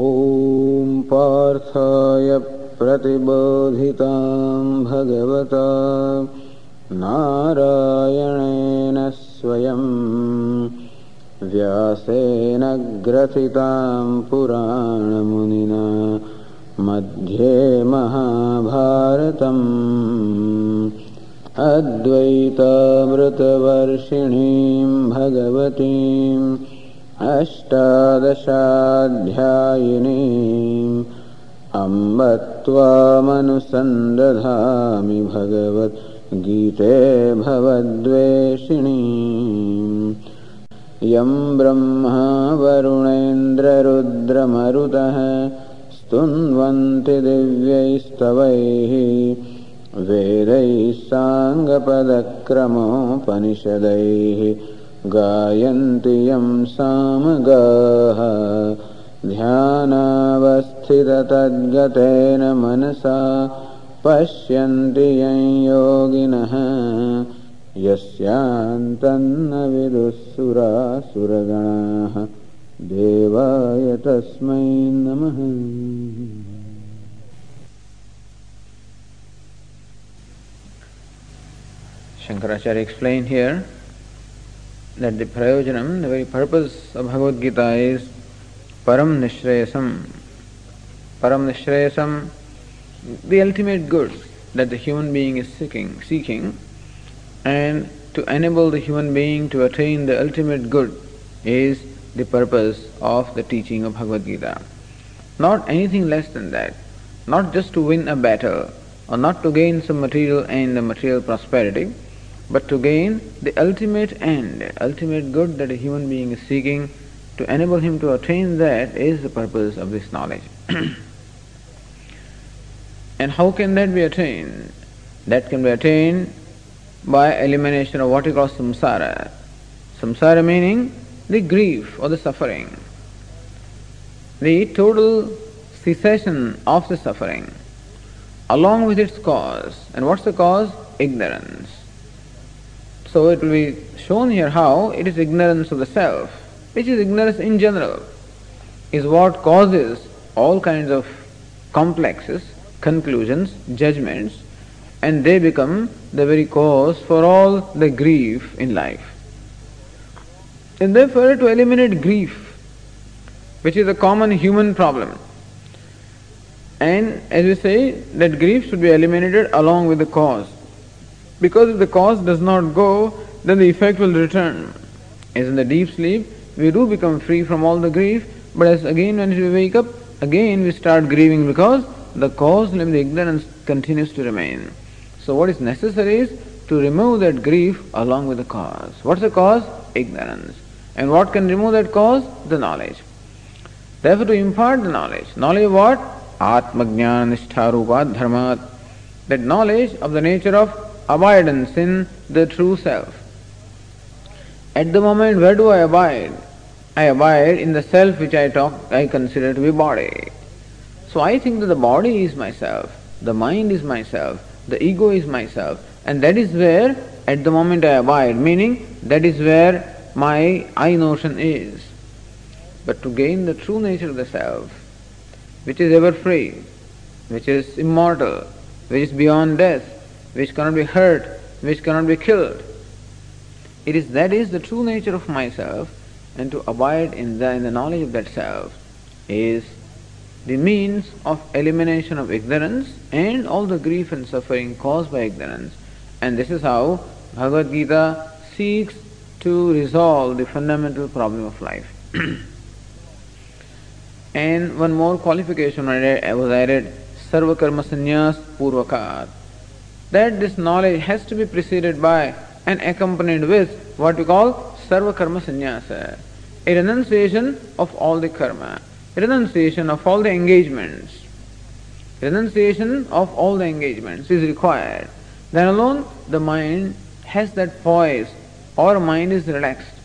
ॐ पार्थाय प्रतिबोधितां भगवता नारायणेन स्वयं व्यासेन ग्रथितां पुराणमुनिना मध्ये महाभारतम् अद्वैतामृतवर्षिणीं भगवतीम् अष्टादशाध्यायिनीम् अम्ब त्वामनुसन्दधामि भगवद्गीते भवद्वेषिणीम् यं ब्रह्मा वरुणेन्द्ररुद्रमरुतः स्तुन्वन्ति दिव्यैस्तवैः वेदैः साङ्गपदक्रमोपनिषदैः गायन्ति यं सामगाः। ध्यानावस्थिततद्गतेन मनसा पश्यन्ति यं योगिनः। यस्यान्तन्न विदुःसुरासुरगणाः देवाय तस्मै नमः। Shankaracharya explained here that the prayojanam, the very purpose of Bhagavad Gita is param nishreyasam. Param nishreyasam, the ultimate good that the human being is seeking, seeking, and to enable the human being to attain the ultimate good is the purpose of the teaching of Bhagavad Gita. Not anything less than that. Not just to win a battle or not to gain some material and material prosperity, but to gain the ultimate end, ultimate good that a human being is seeking, to enable him to attain that is the purpose of this knowledge. and how can that be attained? That can be attained by elimination of what we call samsara. Samsara meaning the grief or the suffering, the total cessation of the suffering, along with its cause. And what's the cause? Ignorance. So it will be shown here how it is ignorance of the self, which is ignorance in general, is what causes all kinds of complexes, conclusions, judgments, and they become the very cause for all the grief in life. And therefore, to eliminate grief, which is a common human problem, and as we say, that grief should be eliminated along with the cause. Because if the cause does not go, then the effect will return. As in the deep sleep, we do become free from all the grief, but as again when we wake up, again we start grieving because the cause, namely ignorance, continues to remain. So what is necessary is to remove that grief along with the cause. What's the cause? Ignorance. And what can remove that cause? The knowledge. Therefore to impart the knowledge. Knowledge of what? Atmajnana nishtharupat dharmat. That knowledge of the nature of abidance in the true self. At the moment, where do I abide? I abide in the self which I talk, I consider to be body. So I think that the body is myself, the mind is myself, the ego is myself, and that is where at the moment I abide, meaning that is where my I notion is. But to gain the true nature of the self, which is ever free, which is immortal, which is beyond death, which cannot be hurt, which cannot be killed. It is that is the true nature of myself, and to abide in the, in the knowledge of that self is the means of elimination of ignorance and all the grief and suffering caused by ignorance. And this is how Bhagavad Gita seeks to resolve the fundamental problem of life. and one more qualification I was added, Sarva Karma Sannyas Purvakat that this knowledge has to be preceded by and accompanied with what we call sarva karma sannyasa, a renunciation of all the karma, renunciation of all the engagements. Renunciation of all the engagements is required. Then alone the mind has that poise or mind is relaxed.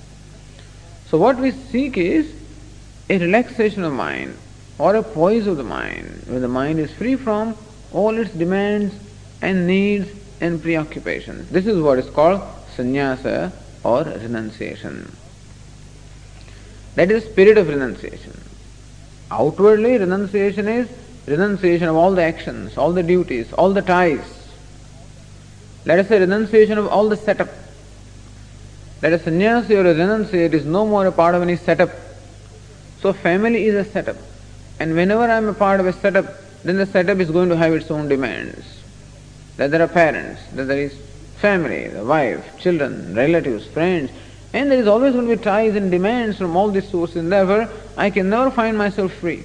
So what we seek is a relaxation of mind or a poise of the mind, when the mind is free from all its demands and needs and preoccupations. This is what is called sannyasa or renunciation. That is spirit of renunciation. Outwardly, renunciation is renunciation of all the actions, all the duties, all the ties. Let us say renunciation of all the setup. Let us sannyasi or a renunciate is no more a part of any setup. So family is a setup. And whenever I am a part of a setup, then the setup is going to have its own demands. That there are parents, that there is family, the wife, children, relatives, friends, and there is always going to be ties and demands from all these sources, and therefore I can never find myself free.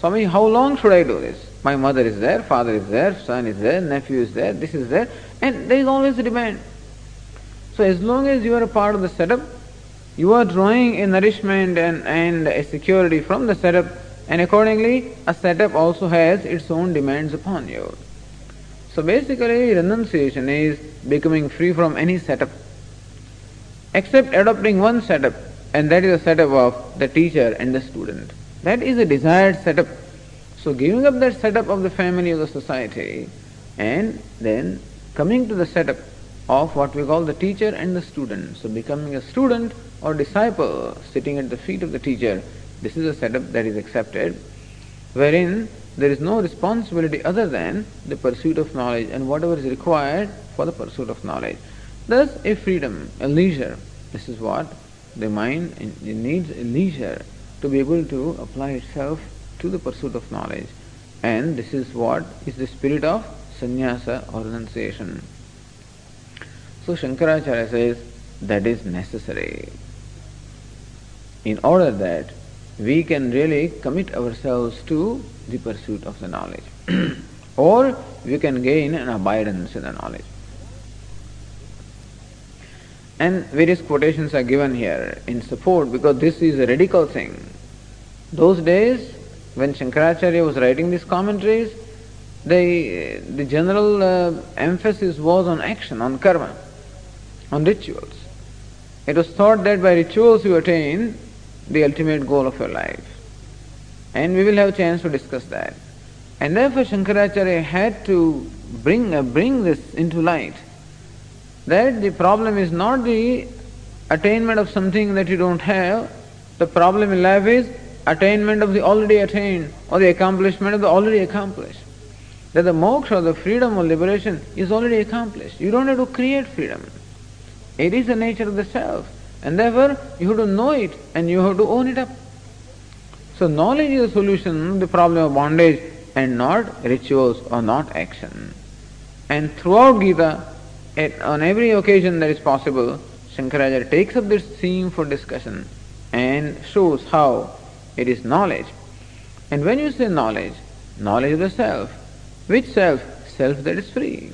Swami, how long should I do this? My mother is there, father is there, son is there, nephew is there, this is there, and there is always a demand. So as long as you are a part of the setup, you are drawing a nourishment and, and a security from the setup, and accordingly, a setup also has its own demands upon you. So basically, renunciation is becoming free from any setup, except adopting one setup, and that is the setup of the teacher and the student. That is a desired setup. So giving up that setup of the family or the society, and then coming to the setup of what we call the teacher and the student. So becoming a student or disciple sitting at the feet of the teacher, this is a setup that is accepted, wherein there is no responsibility other than the pursuit of knowledge and whatever is required for the pursuit of knowledge. Thus, a freedom, a leisure. This is what the mind needs a leisure to be able to apply itself to the pursuit of knowledge. And this is what is the spirit of sannyasa or renunciation. So Shankaracharya says that is necessary in order that we can really commit ourselves to the pursuit of the knowledge. or we can gain an abidance in the knowledge. And various quotations are given here in support because this is a radical thing. Those days, when Shankaracharya was writing these commentaries, the, the general uh, emphasis was on action, on karma, on rituals. It was thought that by rituals you attain the ultimate goal of your life. And we will have a chance to discuss that. And therefore Shankaracharya had to bring, uh, bring this into light that the problem is not the attainment of something that you don't have, the problem in life is attainment of the already attained or the accomplishment of the already accomplished. That the moksha, the freedom or liberation is already accomplished. You don't have to create freedom. It is the nature of the self. And therefore, you have to know it and you have to own it up. So, knowledge is the solution to the problem of bondage and not rituals or not action. And throughout Gita, on every occasion that is possible, Shankaracharya takes up this theme for discussion and shows how it is knowledge. And when you say knowledge, knowledge of the self. Which self? Self that is free.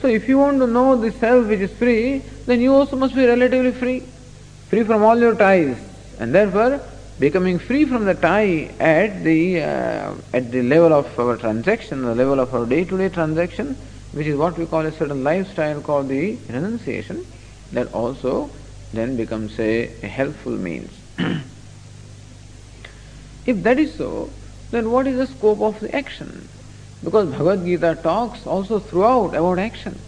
So if you want to know the self which is free, then you also must be relatively free. Free from all your ties. And therefore, becoming free from the tie at the, uh, at the level of our transaction, the level of our day-to-day transaction, which is what we call a certain lifestyle called the renunciation, that also then becomes a, a helpful means. if that is so, then what is the scope of the action? Because Bhagavad Gita talks also throughout about action.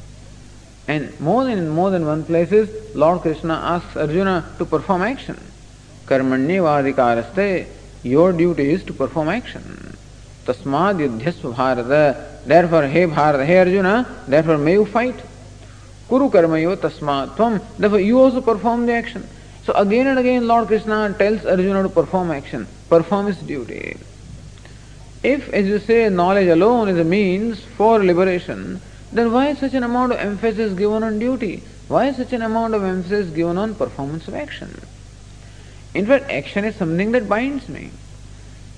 And more than more than one places, Lord Krishna asks Arjuna to perform action. Vadikaraste, your duty is to perform action. Tasmad yudhyasva bharata, Therefore, hey Bharata, hey Arjuna, therefore may you fight. Kuru karmayo tasma tvam. Therefore, you also perform the action. So again and again, Lord Krishna tells Arjuna to perform action, perform his duty. If, as you say, knowledge alone is a means for liberation, then why such an amount of emphasis given on duty? Why such an amount of emphasis given on performance of action? In fact, action is something that binds me.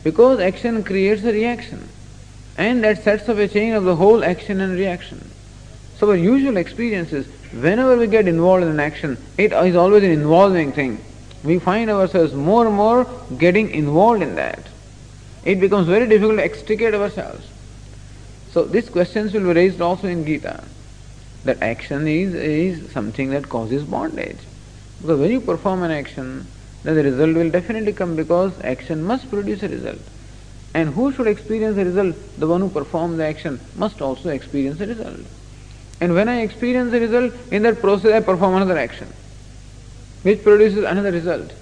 Because action creates a reaction and that sets up a chain of the whole action and reaction. So our usual experience is whenever we get involved in an action, it is always an involving thing. We find ourselves more and more getting involved in that. It becomes very difficult to extricate ourselves. So these questions will be raised also in Gita. That action is, is something that causes bondage. Because when you perform an action, then the result will definitely come because action must produce a result. And who should experience the result? The one who performs the action must also experience the result. And when I experience the result, in that process I perform another action, which produces another result.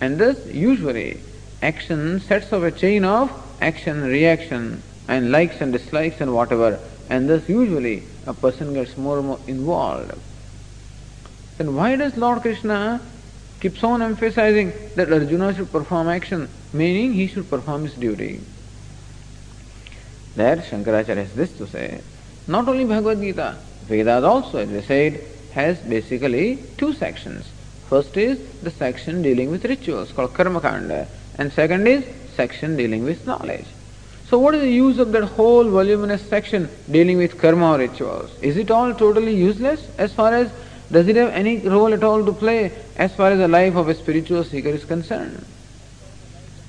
And thus, usually, action sets off a chain of action, reaction, and likes and dislikes and whatever, and thus usually a person gets more and more involved. Then why does Lord Krishna keeps on emphasizing that Arjuna should perform action, meaning he should perform his duty? There Shankaracharya has this to say. Not only Bhagavad Gita, Vedas also, as we said, has basically two sections. First is the section dealing with rituals called Karma Kanda, and second is section dealing with knowledge. So, what is the use of that whole voluminous section dealing with karma or rituals? Is it all totally useless as far as does it have any role at all to play as far as the life of a spiritual seeker is concerned?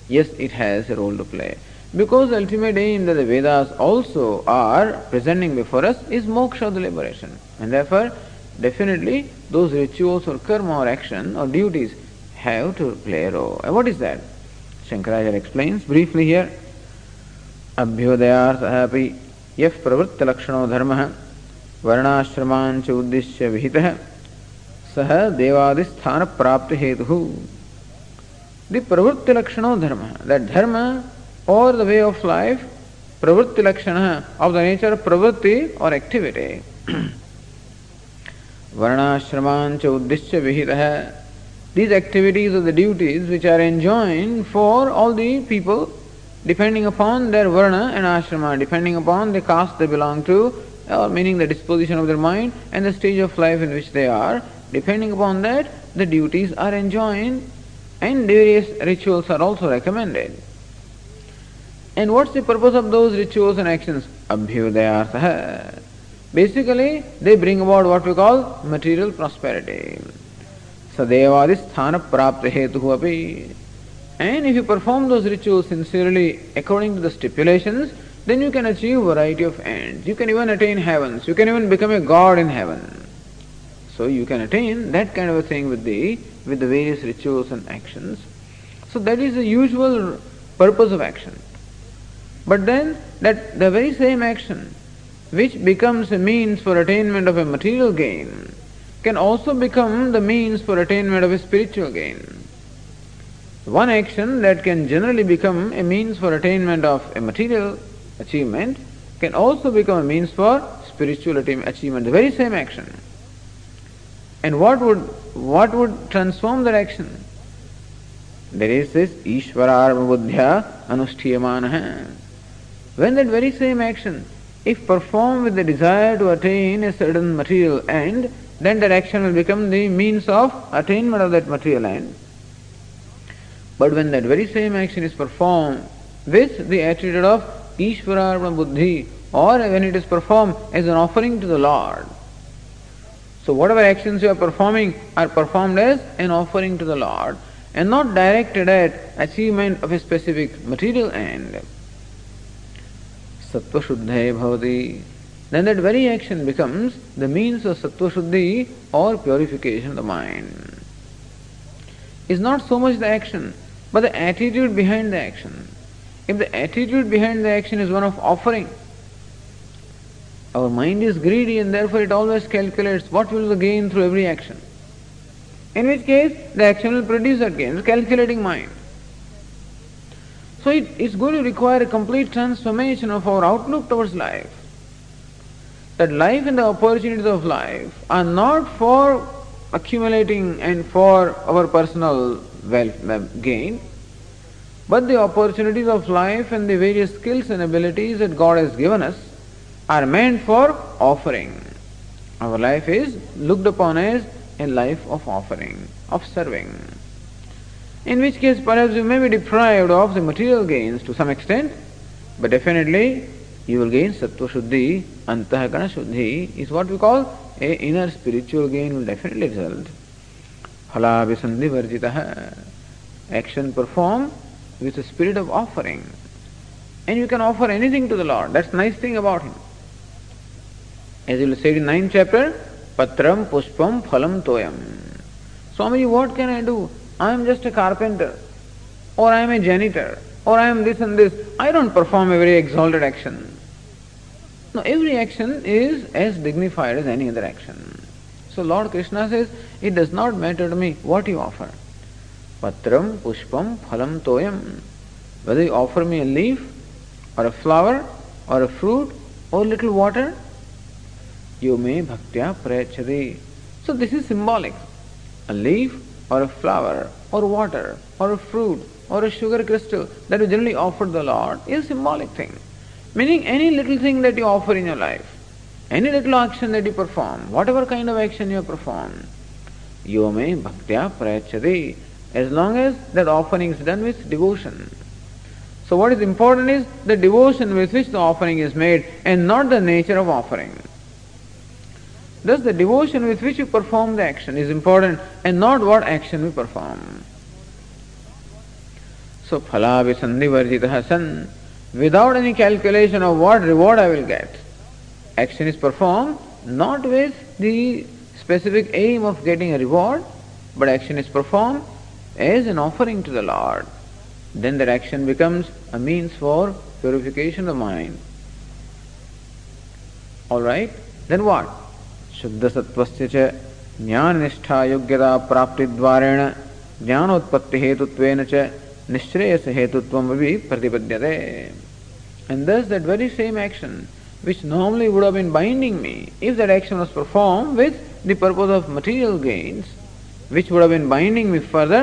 Yes, it has a role to play. Because the ultimate aim that the Vedas also are presenting before us is moksha, the liberation. And therefore, definitely those rituals or karma or action or duties have to play a role. And what is that? Shankaracharya explains briefly here. अभ्युदयार्थः अपि यः प्रवृत्तलक्षणो धर्मः वर्णाश्रमांच उद्देश्य विहित। सह देवादि स्थान प्राप्त हेतु। The प्रवृत्ति लक्षण धर्म। दैट धर्म और द वे ऑफ़ लाइफ प्रवृत्ति लक्षण ऑफ़ द नेचर प्रवृत्ति और एक्टिविटी वर्णाश्रमांच उद्देश्य विहित। These activities of the duties which are enjoined for all the people depending upon their varna and ashrama depending upon the caste they belong to or meaning the disposition of their mind and the stage of life in which they are, depending upon that, the duties are enjoined and various rituals are also recommended. And what's the purpose of those rituals and actions? Abhyudayartha. Basically, they bring about what we call material prosperity. Sadevadi sthana prapta api. And if you perform those rituals sincerely according to the stipulations, then you can achieve variety of ends. You can even attain heavens. You can even become a god in heaven. So you can attain that kind of a thing with the with the various rituals and actions. So that is the usual purpose of action. But then that the very same action which becomes a means for attainment of a material gain can also become the means for attainment of a spiritual gain. One action that can generally become a means for attainment of a material achievement can also become a means for spiritual achievement, the very same action. And what would what would transform that action? There is this Ishvararpana Buddhya Anushtiyamana. When that very same action, if performed with the desire to attain a certain material end, then that action will become the means of attainment of that material end. But when that very same action is performed with the attitude of Ishvararpana Buddhi, or when it is performed as an offering to the Lord, so whatever actions you are performing are performed as an offering to the Lord and not directed at achievement of a specific material end. Sattva Bhavati. Then that very action becomes the means of Sattva Shuddhi or purification of the mind. It's not so much the action, but the attitude behind the action. If the attitude behind the action is one of offering, our mind is greedy and therefore it always calculates what will the gain through every action. In which case, the action will produce that gain. Calculating mind. So it, it's going to require a complete transformation of our outlook towards life. That life and the opportunities of life are not for accumulating and for our personal wealth gain, but the opportunities of life and the various skills and abilities that God has given us are meant for offering. Our life is looked upon as a life of offering, of serving. In which case, perhaps you may be deprived of the material gains to some extent, but definitely you will gain sattva shuddhi, antahkarana shuddhi, is what we call a inner spiritual gain will definitely result. Phala visandhi varjitaha. Action performed with a spirit of offering. And you can offer anything to the Lord. That's the nice thing about Him. As you will say in ninth chapter, Patram Puspam Phalam Toyam. Swami, what can I do? I am just a carpenter, or I am a janitor, or I am this and this. I don't perform a very exalted action. No, every action is as dignified as any other action. So Lord Krishna says, it does not matter to me what you offer. Patram, Pushpam, Phalam, Toyam. Whether you offer me a leaf, or a flower, or a fruit, or little water, you may bhaktya prayachari. So this is symbolic. A leaf, or a flower, or water, or a fruit, or a sugar crystal that you generally offer the Lord is a symbolic thing. Meaning any little thing that you offer in your life, any little action that you perform, whatever kind of action you perform, you may bhaktya prayachari, as long as that offering is done with devotion. So what is important is the devotion with which the offering is made and not the nature of offering. Thus the devotion with which you perform the action is important and not what action we perform. So phala visandhivarjitaha san, without any calculation of what reward I will get. Action is performed not with the specific aim of getting a reward, but action is performed as an offering to the Lord. Then that action becomes a means for purification of mind. Alright? Then what? शुद्ध सत्वस्य च ज्ञान निष्ठा योग्यता प्राप्ति द्वारेण ज्ञानोत्पत्ति हेतुत्वेन च निश्रेयस हेतुत्वम भी प्रतिपद्यते and thus that very same action which normally would have been binding me if that action was performed with the purpose of material gains which would have been binding me further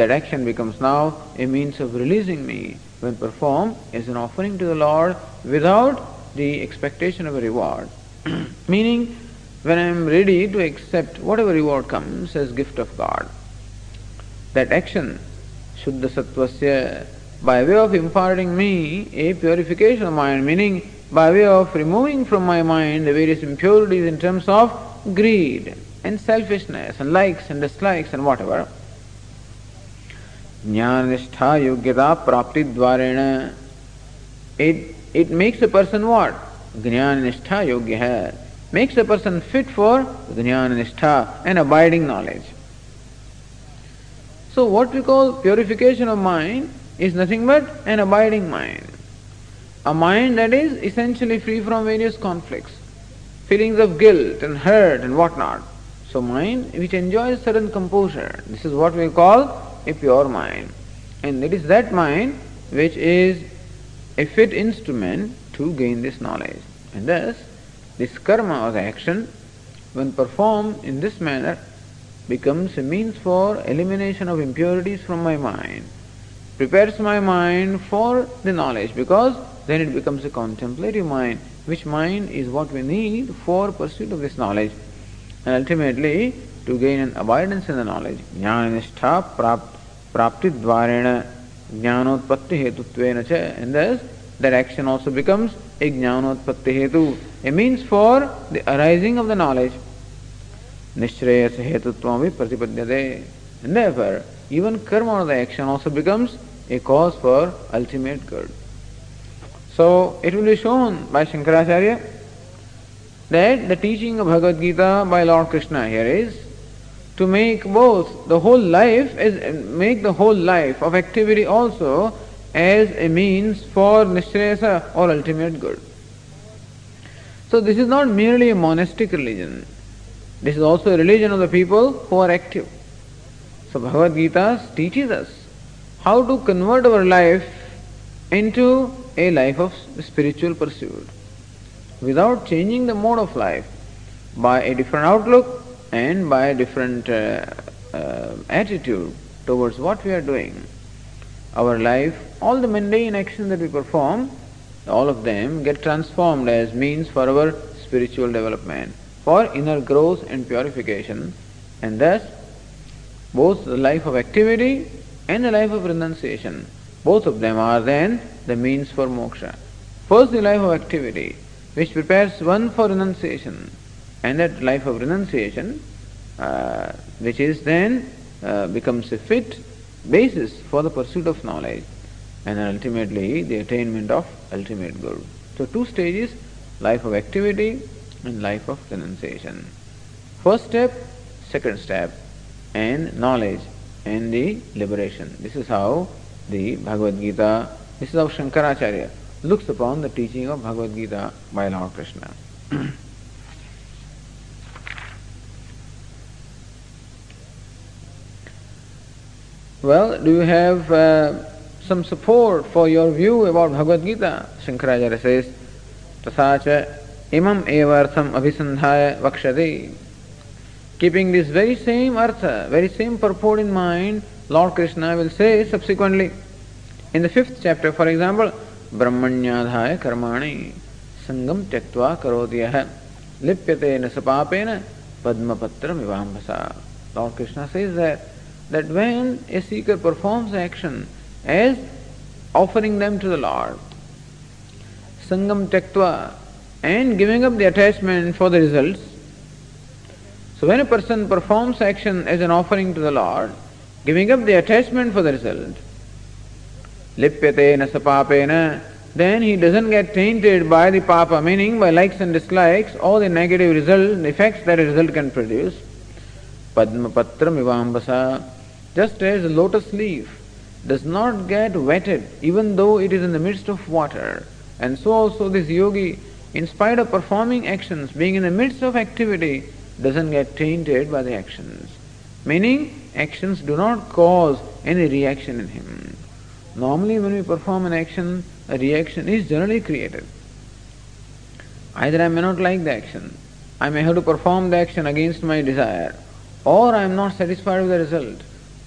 that action becomes now a means of releasing me when performed as an offering to the Lord without the expectation of a reward. Meaning, when I am ready to accept whatever reward comes as gift of God, that action, Shuddha Sattvasya, by way of imparting me a purification of mind, meaning by way of removing from my mind the various impurities in terms of greed and selfishness and likes and dislikes and whatever, Jnana Nishtha Yogyata Prapti Dvarena. It, it makes a person what? Jnana Nishtha Yogya hai. Makes a person fit for Jnana Nishtha and abiding knowledge. So what we call purification of mind is nothing but an abiding mind. A mind that is essentially free from various conflicts, feelings of guilt and hurt and whatnot. So mind which enjoys certain composure. This is what we call a pure mind. And it is that mind which is a fit instrument to gain this knowledge. And thus, this karma or the action, when performed in this manner, becomes a means for elimination of impurities from my mind, prepares my mind for the knowledge because then it becomes a contemplative mind, which mind is what we need for pursuit of this knowledge. And ultimately, to gain an abundance in the knowledge. Jnana prapti dvarena jnanotpatti hetuttvena cha. And thus, that action also becomes a jnanotpatti hetu, a means for the arising of the knowledge. Nishreyas hetutvam pratipadyate. And therefore, even karma or the action also becomes a cause for ultimate good. So, it will be shown by Shankaracharya that the teaching of Bhagavad Gita by Lord Krishna here is to make both the whole life as make the whole life of activity also as a means for nishreyasa or ultimate good. So this is not merely a monastic religion. This is also a religion of the people who are active. So Bhagavad Gita teaches us how to convert our life into a life of spiritual pursuit without changing the mode of life by a different outlook and by different uh, uh, attitude towards what we are doing. Our life, all the mundane actions that we perform, all of them get transformed as means for our spiritual development, for inner growth and purification, and thus both the life of activity and the life of renunciation, both of them are then the means for moksha. First, the life of activity, which prepares one for renunciation, and that life of renunciation, uh, which is then uh, becomes a fit basis for the pursuit of knowledge and ultimately the attainment of ultimate good. So two stages, life of activity and life of renunciation. First step, second step, and knowledge and the liberation. This is how the Bhagavad Gita, this is how Shankaracharya looks upon the teaching of Bhagavad Gita by Lord Krishna. Well, do you have uh, some support for your view about Bhagavad Gita? Shankaracharya says, Tasacha imam evartham abhisandhaya vakshade. Keeping this very same artha, very same purport in mind, Lord Krishna will say subsequently. In the fifth chapter, for example, Brahmanyadhaya karmani sangam tyaktva karodhyah lipyate nasapapena padmapatra mivambasa. Lord Krishna says that, that when a seeker performs action as offering them to the Lord, sangam tyaktva, and giving up the attachment for the results. So when a person performs action as an offering to the Lord, giving up the attachment for the result, lipyate nasapapena, then he doesn't get tainted by the papa, meaning by likes and dislikes, all the negative results, effects that a result can produce. Padma Patram Ivambasa, just as a lotus leaf does not get wetted even though it is in the midst of water. And so also this yogi, in spite of performing actions, being in the midst of activity, doesn't get tainted by the actions. Meaning, actions do not cause any reaction in him. Normally, when we perform an action, a reaction is generally created. Either I may not like the action, I may have to perform the action against my desire, or I am not satisfied with the result,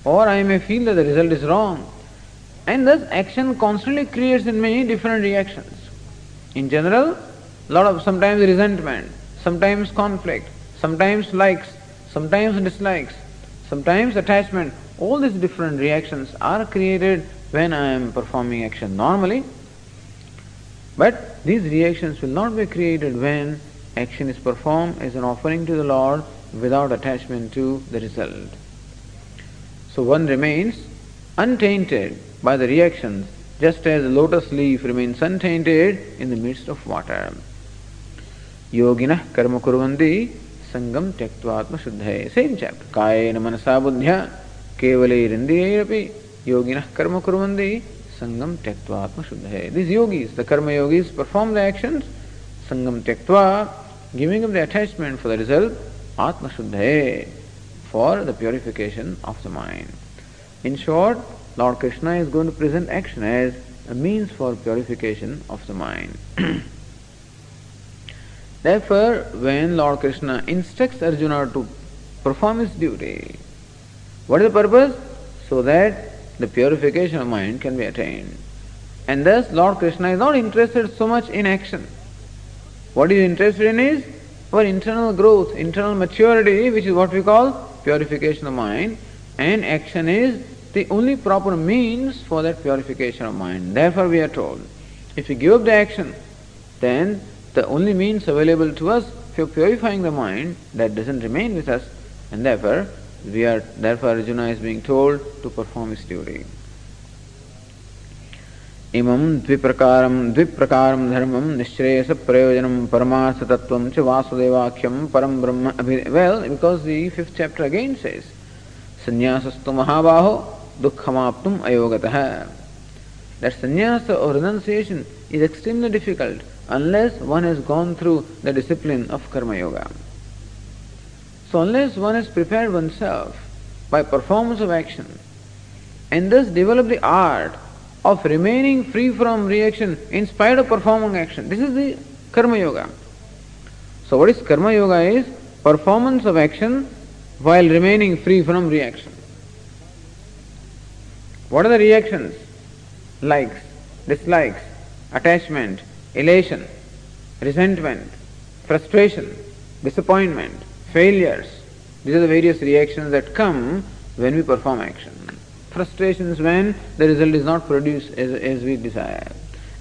or I may feel that the result is wrong. And thus, action constantly creates in me different reactions. In general, lot of sometimes resentment, sometimes conflict, sometimes likes, sometimes dislikes, sometimes attachment. All these different reactions are created when I am performing action normally. But these reactions will not be created when action is performed as an offering to the Lord without attachment to the result. So one remains untainted by the reactions just as the lotus leaf remains untainted in the midst of water. Yogina karma kurvanti sangam tyaktvatma shuddhaye. Same chapter. Kayena manasa buddhya kevalairindriyairapi yogina karma kurvanti sangam tyaktvatma shuddhaye. These yogis, the karma yogis, perform the actions sangam tyaktva, giving up the attachment for the result Atma Shuddhaye for the purification of the mind. In short, Lord Krishna is going to present action as a means for purification of the mind. Therefore, when Lord Krishna instructs Arjuna to perform his duty, what is the purpose? So that the purification of mind can be attained. And thus, Lord Krishna is not interested so much in action. What he is interested in is our internal growth, internal maturity, which is what we call purification of mind, and action is the only proper means for that purification of mind. Therefore, we are told if we give up the action, then the only means available to us for purifying the mind that doesn't remain with us, and therefore we are therefore Arjuna is being told to perform his duty. इमं द्विप्रकारं द्विप्रकारं धर्मं, निःश्रेयस प्रयोजनं परमार्थतत्त्वं च वासुदेवाख्यं परं ब्रह्म अभि well the fifth chapter again says संन्यासस्तु महाबाहो, दुःखमाप्तुम् अयोगतः. That sannyasa or renunciation is extremely difficult unless one has gone through the discipline of karmayoga so unless one is prepared oneself by performance of action and thus develop the art of remaining free from reaction in spite of performing action. This is the karma yoga. So what is karma yoga is performance of action while remaining free from reaction. What are the reactions? Likes, dislikes, attachment, elation, resentment, frustration, disappointment, failures. These are the various reactions that come when we perform action. Frustrations when the result is not produced as, as we desire.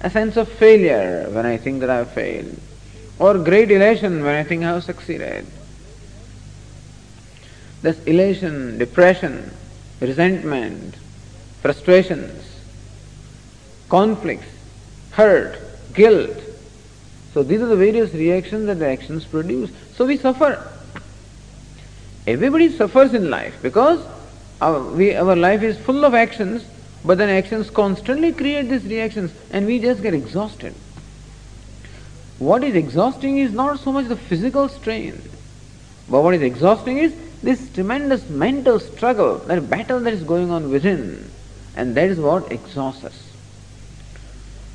A sense of failure when I think that I have failed. Or great elation when I think I have succeeded. This elation, depression, resentment, frustrations, conflicts, hurt, guilt. So these are the various reactions that the actions produce. So we suffer. Everybody suffers in life because our, we, our life is full of actions, but then actions constantly create these reactions and we just get exhausted. What is exhausting is not so much the physical strain, but what is exhausting is this tremendous mental struggle, that battle that is going on within, and that is what exhausts us.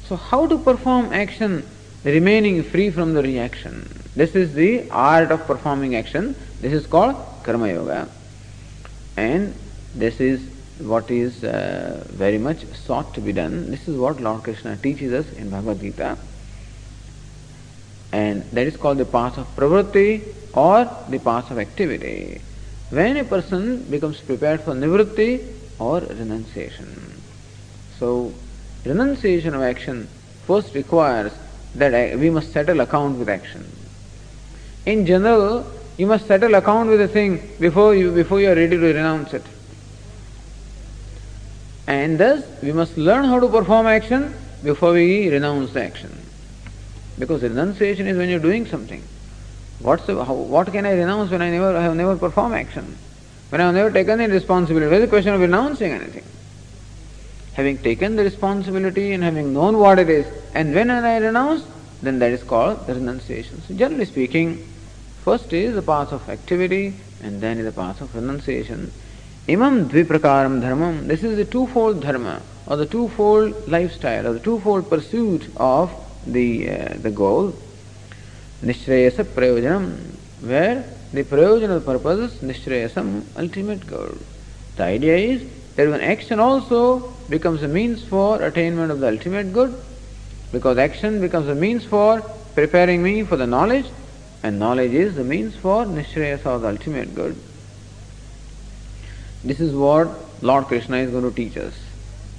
So, how to perform action remaining free from the reaction? This is the art of performing action. This is called Karma Yoga. And this is what is uh, very much sought to be done. This is what Lord Krishna teaches us in Bhagavad Gita. And that is called the path of pravritti or the path of activity. When a person becomes prepared for nivritti or renunciation. So, renunciation of action first requires that we must settle account with action. In general, you must settle account with a thing before you before you are ready to renounce it. And thus, we must learn how to perform action before we renounce the action. Because renunciation is when you're doing something. What's the, how, what can I renounce when I never I have never performed action? When I have never taken any responsibility? Where is the question of renouncing anything? Having taken the responsibility and having known what it is, and when I renounce, then that is called the renunciation. So generally speaking, first is the path of activity and then is the path of renunciation. Imam dviprakaram dharmam, this is the twofold dharma or the twofold lifestyle or the twofold pursuit of the, uh, the goal. Nishreyasa prayojanam, where the prayojanal purpose is nishreyasam, ultimate goal. The idea is that when action also becomes a means for attainment of the ultimate good, because action becomes a means for preparing me for the knowledge, and knowledge is the means for nishreyasa the ultimate good. This is what Lord Krishna is going to teach us.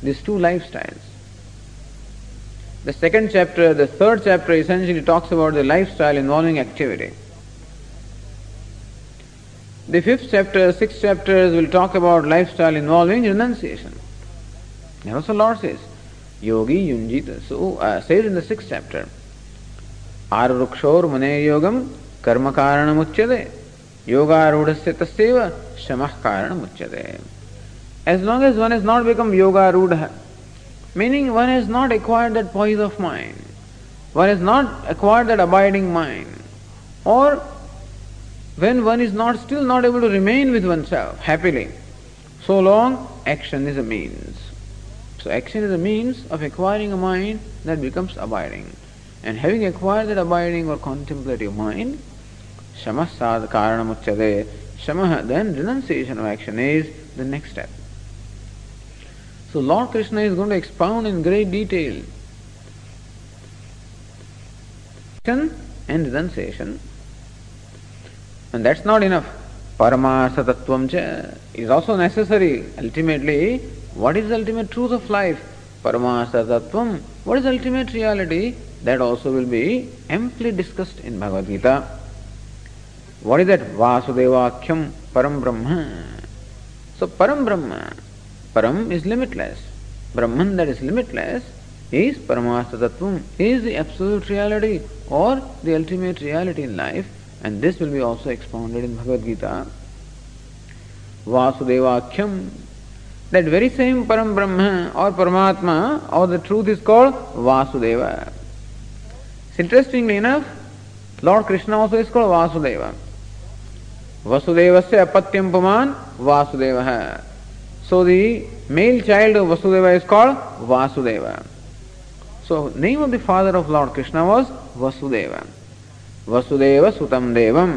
These two lifestyles. The second chapter, the third chapter essentially talks about the lifestyle involving activity. The fifth chapter, sixth chapters will talk about lifestyle involving renunciation. And also Lord says, Yogi Yunjita. So uh, says in the sixth chapter, Arvrukshor Mane Yogam Karma Karanamuchyade Yogarudhasya Tasyeva Shamah Karanamuchyade. As long as one has not become Yoga Rudha, meaning one has not acquired that poise of mind, one has not acquired that abiding mind, or when one is not still not able to remain with oneself happily, so long action is a means. So action is a means of acquiring a mind that becomes abiding. And having acquired that abiding or contemplative mind, Shama sad karanamuchyade, Shama then renunciation of action is the next step. So Lord Krishna is going to expound in great detail action and renunciation. And that's not enough. Paramartha tattvam cha is also necessary. Ultimately, what is the ultimate truth of life? Paramartha tattvam. What is ultimate reality? That also will be amply discussed in Bhagavad Gita. What is that? Vasudevakhyam Param Brahma. So Param Brahma Param is limitless. Brahman that is limitless is Paramartha Tattvam, is the absolute reality or the ultimate reality in life, and this will be also expounded in Bhagavad Gita. Vasudevakhyam, that very same Param Brahma or Paramatma or the truth is called Vasudeva. Interestingly enough, Lord Krishna also is called Vasudeva. Vasudeva से अपत्यम पुमान वासुदेव। है so the male child Vasudeva is called Vasudeva so name of the father of lord Krishna was Vasudeva Vasudeva सुतम देवम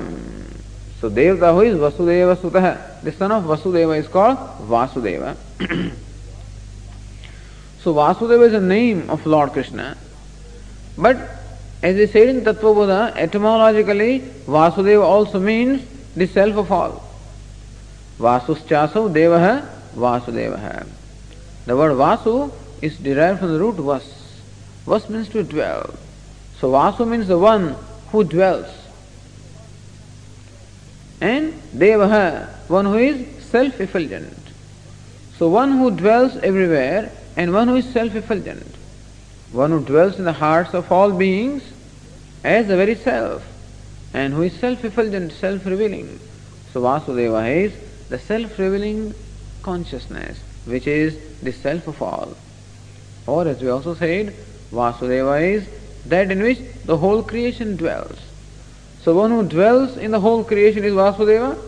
so देवता हुई वसुदेव सुत the son of Vasudeva is called Vasudeva so Vasudeva is a name of lord Krishna but as I said in Tattvabodh etymologically Vasudeva also means the self of all. Vasuschasav Devaha Vasudeva. The word Vasu is derived from the root Vas. Vas means to dwell. So Vasu means the one who dwells. And Devaha, one who is self effulgent. So one who dwells everywhere and one who is self effulgent. One who dwells in the hearts of all beings as the very self and who is self effulgent, self revealing. So Vasudeva is the self revealing consciousness, which is the self of all. Or as we also said, Vasudeva is that in which the whole creation dwells. So one who dwells in the whole creation is Vasudeva,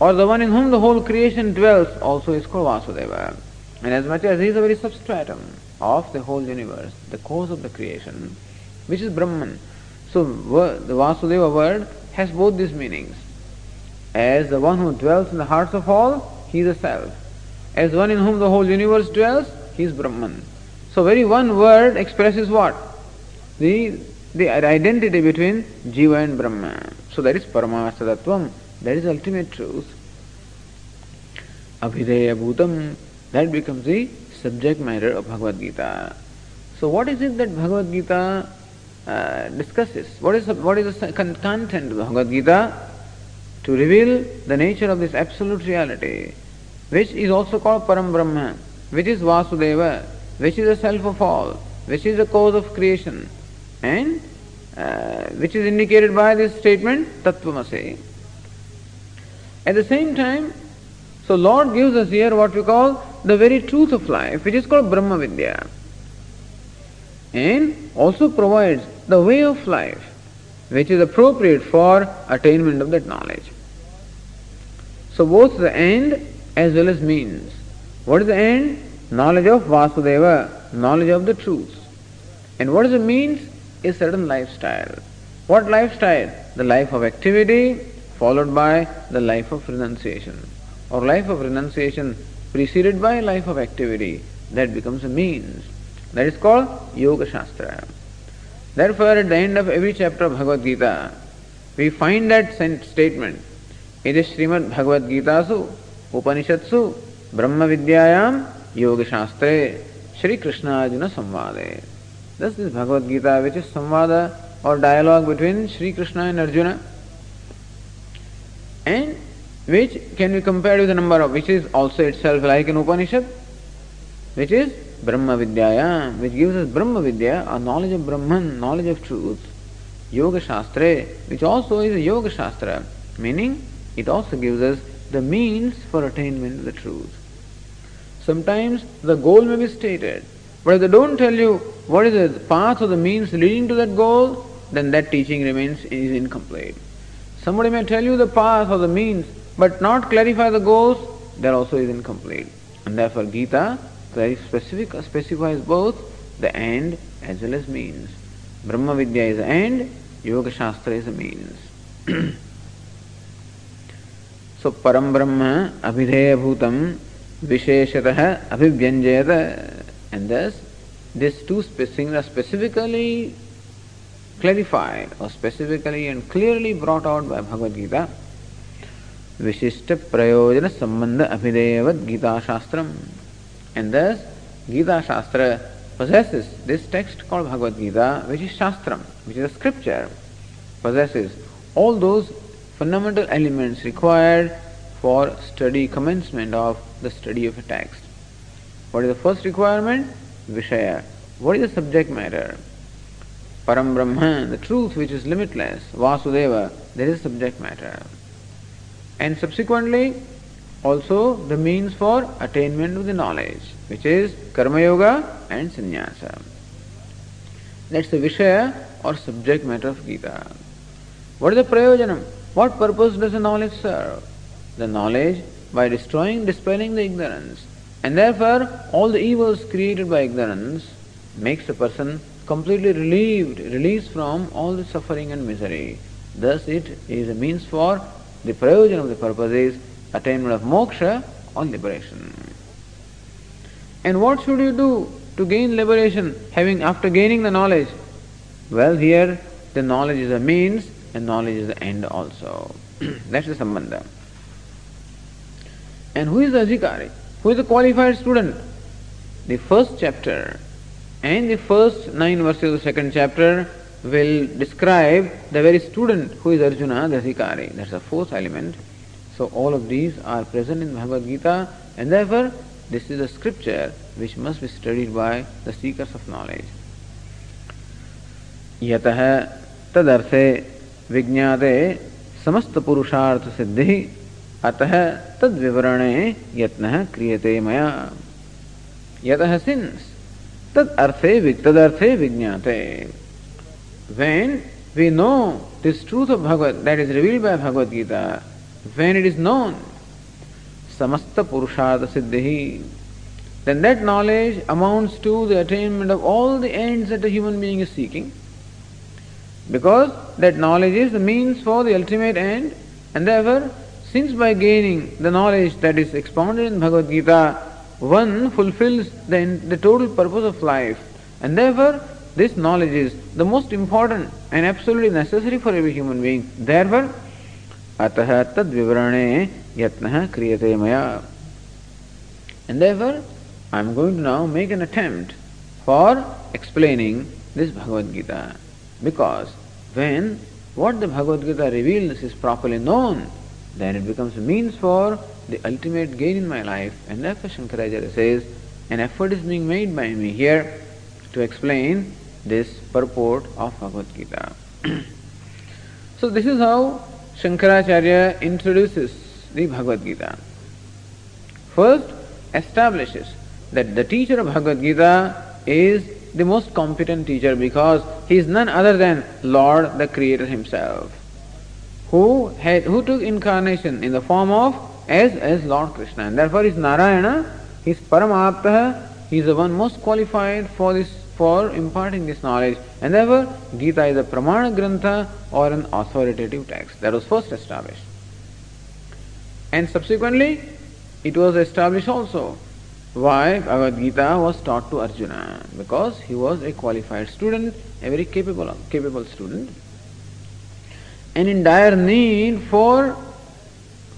or the one in whom the whole creation dwells also is called Vasudeva. And as much as he is a very substratum of the whole universe, the cause of the creation, which is Brahman. So the Vasudeva word has both these meanings. As the one who dwells in the hearts of all, he is a self. As one in whom the whole universe dwells, he is Brahman. So very one word expresses what? The, the identity between Jiva and Brahman. So that is Paramartha that is ultimate truth. Abhideya Bhutam, that becomes the subject matter of Bhagavad Gita. So what is it that Bhagavad Gita uh, discusses? What is, what is the content of the Bhagavad Gita? To reveal the nature of this absolute reality, which is also called Param Brahma, which is Vasudeva, which is the self of all, which is the cause of creation, and uh, which is indicated by this statement, Tattvamasi. At the same time, so Lord gives us here what we call the very truth of life, which is called Brahma Vidya, and also provides the way of life, which is appropriate for attainment of that knowledge. So both the end as well as means. What is the end? Knowledge of Vasudeva, knowledge of the truth. And what is the means? A certain lifestyle. What lifestyle? The life of activity followed by the life of renunciation. Or life of renunciation preceded by life of activity. That becomes a means. That is called Yoga Shastra. Therefore, at the end of every chapter of Bhagavad Gita, we find that statement. It is Srimad Bhagavad Gita su, Upanishadsu, Brahma Vidyayam, Yoga Shastre, Shri Krishna Arjuna Samvade. Thus, this Bhagavad Gita, which is Samvada or dialogue between Sri Krishna and Arjuna, and which can be compared with the number of, which is also itself like an Upanishad, which is Brahma Vidyaya, which gives us Brahma Vidya, a knowledge of Brahman, knowledge of truth. Yoga Shastra, which also is a Yoga Shastra, meaning it also gives us the means for attainment of the truth. Sometimes the goal may be stated, but if they don't tell you what is the path or the means leading to that goal, then that teaching remains is incomplete. Somebody may tell you the path or the means, but not clarify the goals, that also is incomplete. And therefore Gita very specific specifies both the end as well as means. Brahma Vidya is the end, Yoga Shastra is the means. so Param Brahma Abhideya Bhutam Visheshatah Abhivyanjayata and thus these two things are specifically clarified or specifically and clearly brought out by Bhagavad Gita. विशिष्ट प्रयोजन संबंध अभिधेयवत Gita शास्त्रम and thus, Gita Shastra possesses this text called Bhagavad Gita, which is Shastram, which is a scripture, possesses all those fundamental elements required for study commencement of the study of a text. What is the first requirement? Vishaya. What is the subject matter? Param Brahman, the truth which is limitless, Vasudeva, there is subject matter. And subsequently, also the means for attainment of the knowledge, which is Karma Yoga and Sannyasa. That's the Vishaya or subject matter of Gita. What is the Prayojanam? What purpose does the knowledge serve? The knowledge by destroying, dispelling the ignorance. And therefore, all the evils created by ignorance makes a person completely relieved, released from all the suffering and misery. Thus, it is a means for the prayojan of the purpose is attainment of moksha or liberation. And what should you do to gain liberation having after gaining the knowledge? Well here the knowledge is a means and knowledge is the end also. That's the sambandha. And who is the adhikari? Who is the qualified student? The first chapter and the first nine verses of the second chapter will describe the very student who is Arjuna, the adhikari. That's the fourth element. So all of these are present in Bhagavad Gita and therefore this is a scripture which must be studied by the seekers of knowledge. यतः तदर्थे विज्ञाते समस्त पुरुषार्थ सिद्धि अतः तद विवरणे यत्न क्रियते मया यतः since तद अर्थे तदर्थे विज्ञाते when we know this truth of Bhagavad that is revealed by Bhagavad Gita when it is known, samasta purushartha siddhi. Then that knowledge amounts to the attainment of all the ends that a human being is seeking. Because that knowledge is the means for the ultimate end, and therefore, since by gaining the knowledge that is expounded in Bhagavad Gita, one fulfills the, the total purpose of life, and therefore this knowledge is the most important and absolutely necessary for every human being. Therefore, अतः तद विवरणे यत्न क्रियते मया। And therefore I am going to now make an attempt for explaining this Bhagavad because when what the Bhagavad Gita reveals is properly known then it becomes means for the ultimate gain in my life and therefore Shankaracharya an effort is being made by me here to explain this purport of Bhagavad Gita so this is how Shankaracharya introduces the Bhagavad Gita. First, establishes that the teacher of Bhagavad Gita is the most competent teacher because he is none other than Lord the Creator himself, who had who took incarnation in the form of as as Lord Krishna, and therefore is Narayana, he is Paramapta, he is the one most qualified for this for imparting this knowledge, and therefore Gita is a Pramana Grantha or an authoritative text. That was first established. And subsequently, it was established also why Bhagavad Gita was taught to Arjuna because he was a qualified student, a very capable capable student, and in dire need for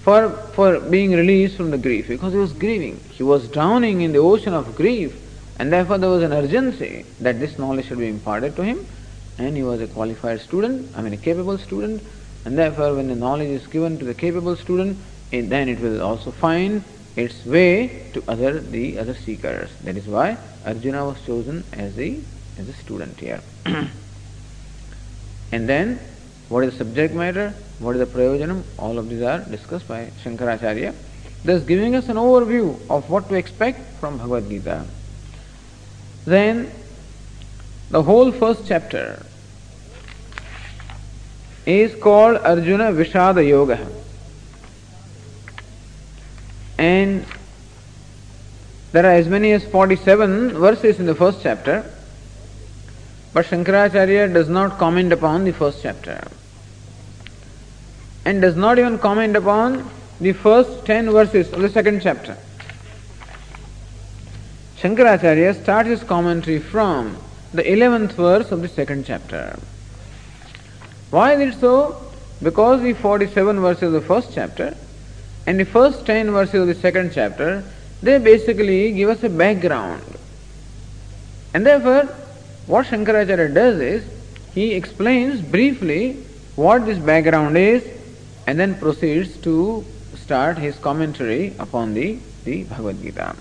for for being released from the grief because he was grieving. He was drowning in the ocean of grief, and therefore there was an urgency that this knowledge should be imparted to him. And he was a qualified student, I mean a capable student, and therefore when the knowledge is given to the capable student, it, then it will also find its way to other the other seekers. That is why Arjuna was chosen as the as a student here. and then what is the subject matter, what is the prayojanam, all of these are discussed by Shankaracharya, thus giving us an overview of what to expect from Bhagavad Gita. Then the whole first chapter is called Arjuna Vishada Yoga. And there are as many as 47 verses in the first chapter, but Shankaracharya does not comment upon the first chapter and does not even comment upon the first 10 verses of the second chapter. Shankaracharya starts his commentary from the 11th verse of the second chapter. Why is it so? Because the 47 verses of the first chapter and the first 10 verses of the second chapter, they basically give us a background. And therefore, what Shankaracharya does is, he explains briefly what this background is and then proceeds to start his commentary upon the, the Bhagavad Gita.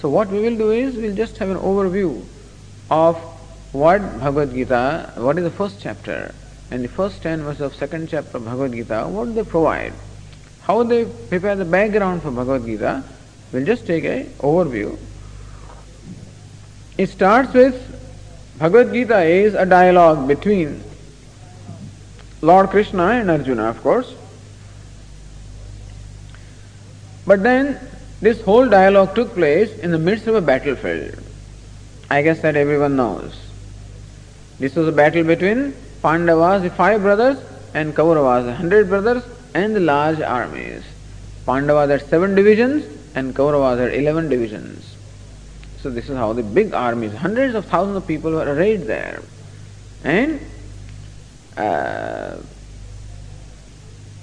So what we will do is, we'll just have an overview of what Bhagavad Gita, what is the first chapter, and the first 10 verses of second chapter of Bhagavad Gita, what do they provide? How they prepare the background for Bhagavad Gita, we'll just take a overview. It starts with Bhagavad Gita is a dialogue between Lord Krishna and Arjuna, of course. But then this whole dialogue took place in the midst of a battlefield. I guess that everyone knows. This was a battle between Pandavas, the five brothers, and Kauravas, the hundred brothers, and the large armies. Pandavas had seven divisions and Kauravas had eleven divisions. So this is how the big armies, hundreds of thousands of people were arrayed there. And uh,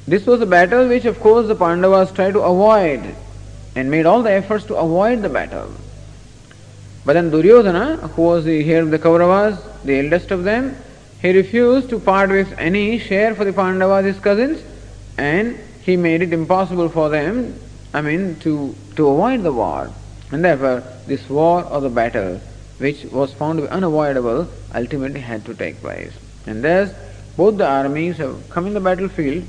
this was a battle which of course the Pandavas tried to avoid and made all the efforts to avoid the battle. But then Duryodhana, who was the head of the Kauravas, the eldest of them, he refused to part with any share for the Pandavas, his cousins, and he made it impossible for them, I mean, to, to avoid the war. And therefore, this war or the battle, which was found to be unavoidable, ultimately had to take place. And thus, both the armies have come in the battlefield,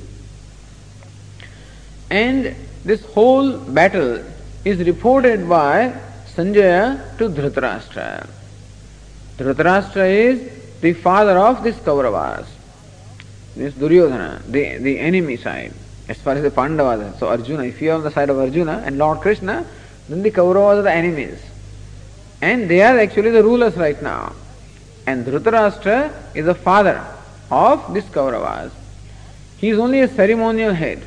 and this whole battle is reported by Sanjaya to Dhritarashtra. Dhritarashtra is the father of this Kauravas this Duryodhana, the, the enemy side. as far as the Pandavas. So Arjuna, if you are on the side of Arjuna and Lord Krishna, then the Kauravas are the enemies. And they are actually the rulers right now. And Dhritarashtra is the father of these Kauravas. He is only a ceremonial head.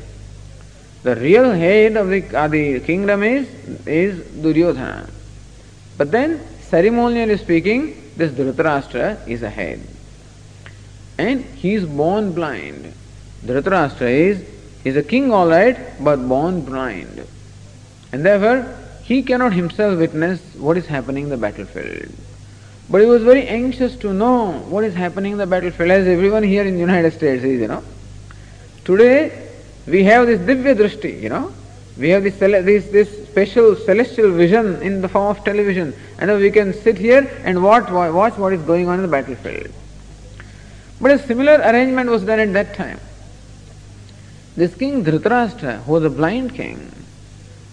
The real head of the, uh, the kingdom is, is Duryodhana. But then, ceremonially speaking, this Dhritarashtra is a head. And he is born blind. Dhritarashtra is, is a king alright, but born blind. And therefore, he cannot himself witness what is happening in the battlefield. But he was very anxious to know what is happening in the battlefield, as everyone here in the United States is, you know. Today, we have this Divya Drishti, you know. We have this, this, this special celestial vision in the form of television, and we can sit here and watch, watch what is going on in the battlefield. But a similar arrangement was done at that time. This king Dhritarashtra, who was a blind king,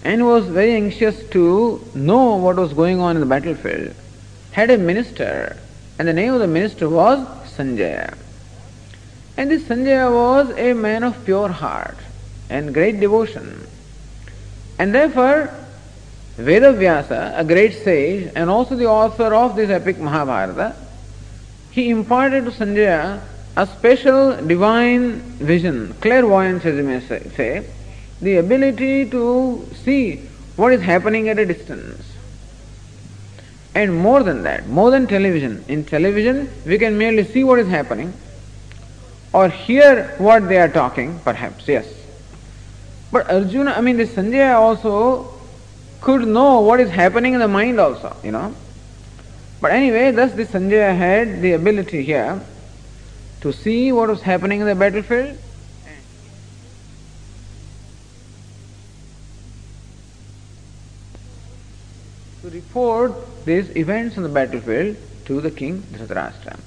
and was very anxious to know what was going on in the battlefield, had a minister, and the name of the minister was Sanjaya. And this Sanjaya was a man of pure heart and great devotion. And therefore, Vedavyasa, a great sage and also the author of this epic Mahabharata, he imparted to Sanjaya a special divine vision, clairvoyance as you may say, the ability to see what is happening at a distance. And more than that, more than television, in television we can merely see what is happening or hear what they are talking, perhaps, yes. But Arjuna, I mean, this Sanjaya also could know what is happening in the mind also, you know. But anyway, thus this Sanjaya had the ability here to see what was happening in the battlefield to report these events on the battlefield to the king Dhritarashtra.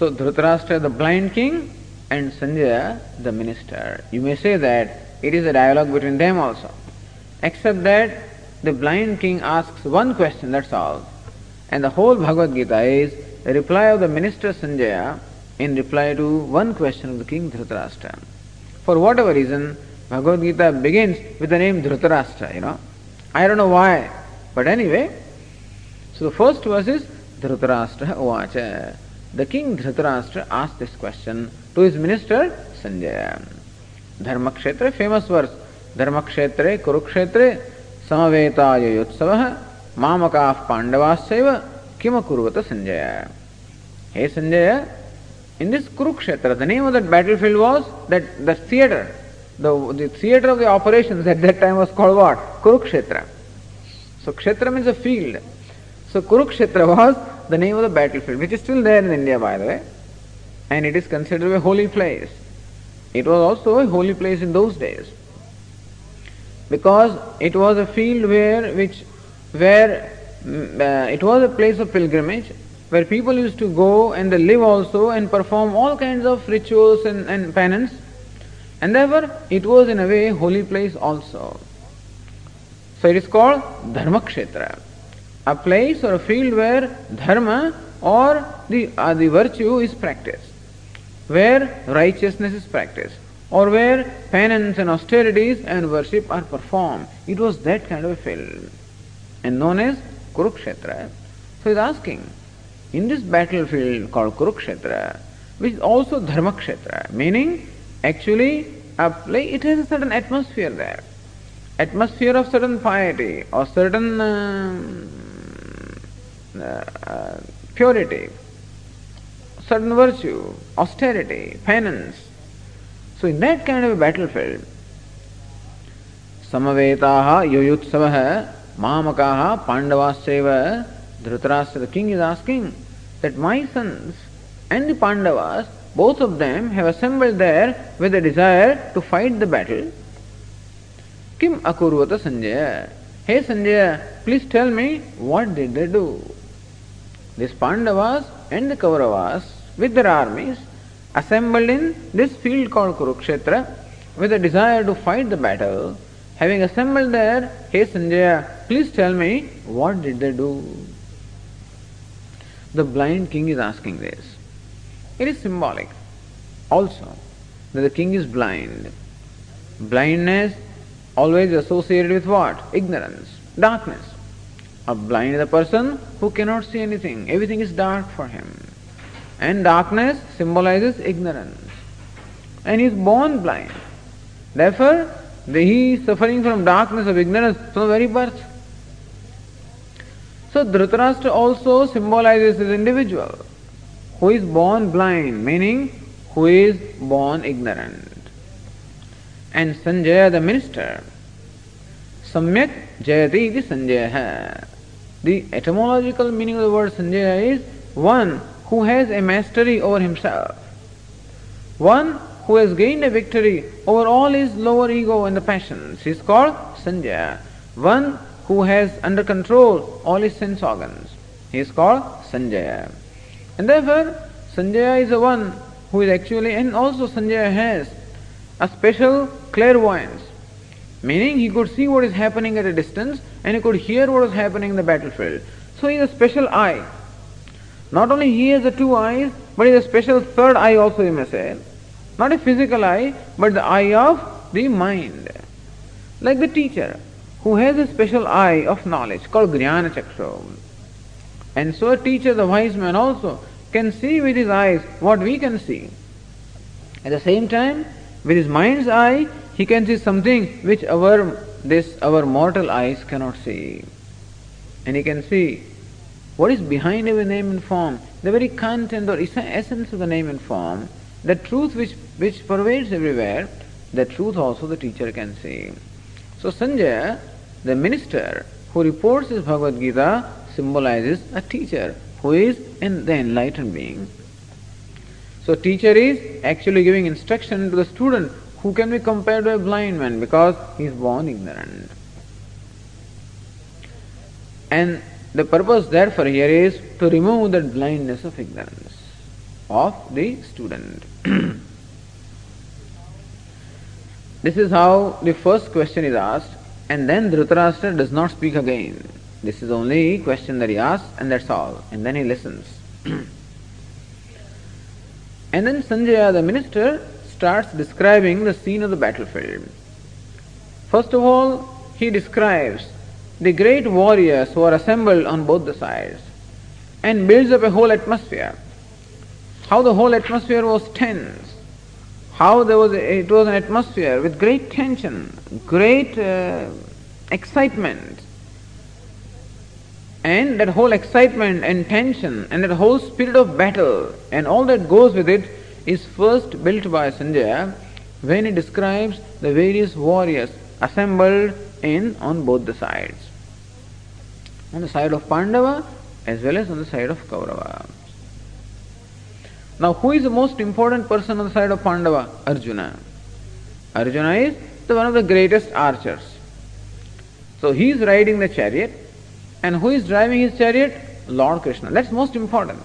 So Dhritarashtra, the blind king, and Sanjaya, the minister. You may say that it is a dialogue between them also. Except that the blind king asks one question, that's all. And the whole Bhagavad Gita is a reply of the minister Sanjaya in reply to one question of the king Dhritarashtra. For whatever reason, Bhagavad Gita begins with the name Dhritarashtra, you know. I don't know why, but anyway. So the first verse is Dhritarashtra Uvacha. The king Dhritarashtra asked this question to his minister Sanjaya. Dharmakshetra, famous verse. Dharmakshetre, Kurukshetre, Samavetaya Yotsav, Mamakaaf Pandavasaiva, Kima Kurvata Sanjaya. Hey Sanjaya, in this Kurukshetra, the name of that battlefield was that the theater. The, the theater of the operations at that time was called what? Kurukshetra. So Kshetra means a field. So Kurukshetra was the name of the battlefield, which is still there in India by the way. And it is considered a holy place. It was also a holy place in those days. Because it was a field where which where mm, uh, it was a place of pilgrimage where people used to go and they live also and perform all kinds of rituals and, and penance and therefore, it was in a way a holy place also. So it is called Dharmakshetra, a place or a field where dharma or the, uh, the virtue is practiced, where righteousness is practiced, or where penance and austerities and worship are performed. It was that kind of a field, and known as Kurukshetra. So he is asking, in this battlefield called Kurukshetra, which is also Dharmakshetra, meaning actually it has a certain atmosphere there atmosphere of certain piety or certain uh, uh, purity certain virtue austerity penance so in that kind of a battlefield samavetaha yoyutsavah mamakaha pandavasyeva dhritarashtra the king is asking that my sons and the pandavas both of them have assembled there with a desire to fight the battle. Kim akurvata Sanjaya? Hey Sanjaya, please tell me what did they do? These Pandavas and the Kauravas with their armies assembled in this field called Kurukshetra with a desire to fight the battle. Having assembled there, hey Sanjaya, please tell me what did they do? The blind king is asking this. It is symbolic also. that the king is blind. Blindness always associated with what? Ignorance, darkness. A blind is a person who cannot see anything. Everything is dark for him. And darkness symbolizes ignorance. And he is born blind. Therefore, he is suffering from darkness of ignorance from very birth. So Dhritarashtra also symbolizes this individual who is born blind, meaning who is born ignorant. And Sanjaya the minister, Samyak Jayati Sanjaya. The etymological meaning of the word Sanjaya is one who has a mastery over himself, one who has gained a victory over all his lower ego and the passions. He is called Sanjaya. One who has under control all his sense organs. He is called Sanjaya. And therefore, Sanjaya is the one who is actually, and also Sanjaya has a special clairvoyance, meaning he could see what is happening at a distance and he could hear what is happening in the battlefield. So he has a special eye. Not only he has the two eyes, but he has a special third eye also, you may say. Not a physical eye, but the eye of the mind. Like the teacher, who has a special eye of knowledge called Jnana Chakshu. And so a teacher, the wise man also, can see with his eyes what we can see. At the same time, with his mind's eye, he can see something which our this our mortal eyes cannot see. And he can see what is behind every name and form, the very content or essence of the name and form, the truth which, which pervades everywhere, the truth also the teacher can see. So Sanjay, the minister who reports his Bhagavad Gita, symbolizes a teacher who is in the enlightened being. So teacher is actually giving instruction to the student who can be compared to a blind man because he is born ignorant. And the purpose therefore here is to remove that blindness of ignorance of the student. this is how the first question is asked and then Dhritarashtra does not speak again. This is only question that he asks and that's all. And then he listens. and then Sanjaya the minister starts describing the scene of the battlefield. First of all, he describes the great warriors who are assembled on both the sides and builds up a whole atmosphere. How the whole atmosphere was tense, how there was a, it was an atmosphere with great tension, great uh, excitement, and that whole excitement and tension and that whole spirit of battle and all that goes with it is first built by Sanjaya when he describes the various warriors assembled in on both the sides. On the side of Pandava as well as on the side of Kaurava. Now, who is the most important person on the side of Pandava? Arjuna. Arjuna is the one of the greatest archers. So he is riding the chariot, and who is driving his chariot? Lord Krishna. That's most important.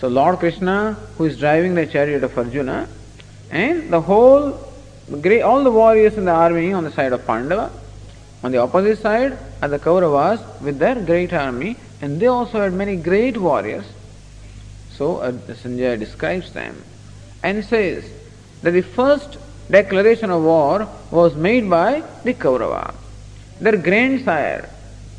So Lord Krishna, who is driving the chariot of Arjuna, and the whole, great all the warriors in the army on the side of Pandava, on the opposite side are the Kauravas with their great army, and they also had many great warriors. So uh, Sanjaya describes them and says that the first declaration of war was made by the Kaurava. Their grandsire,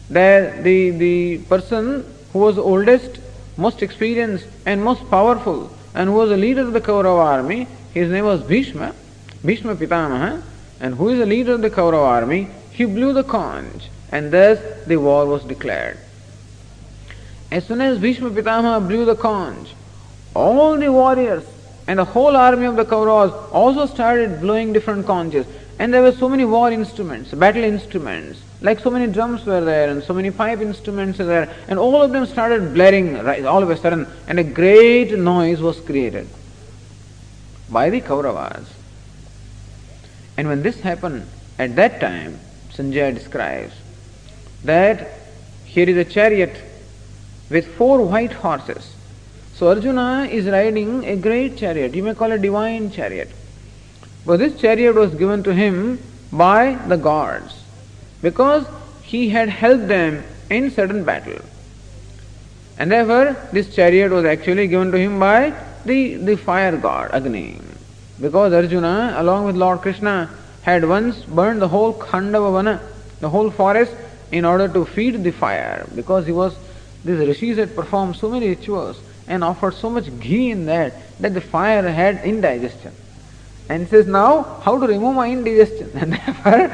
their, the, the person who was oldest most experienced and most powerful and who was the leader of the Kaurava army. His name was Bhishma, Bhishma Pitamaha, and who is the leader of the Kaurava army? He blew the conch and thus the war was declared. As soon as Bhishma Pitamaha blew the conch, all the warriors and the whole army of the Kauravas also started blowing different conches. And there were so many war instruments, battle instruments, like so many drums were there and so many pipe instruments were there, and all of them started blaring right, all of a sudden, and a great noise was created by the Kauravas. And when this happened, at that time, Sanjaya describes that here is a chariot with four white horses. So Arjuna is riding a great chariot, you may call it divine chariot. But this chariot was given to him by the gods because he had helped them in certain battle. And therefore, this chariot was actually given to him by the, the fire god, Agni. Because Arjuna, along with Lord Krishna, had once burned the whole Khandava the whole forest, in order to feed the fire. Because he was, these rishis had performed so many rituals and offered so much ghee in that that the fire had indigestion. And he says, now how to remove my indigestion? And therefore,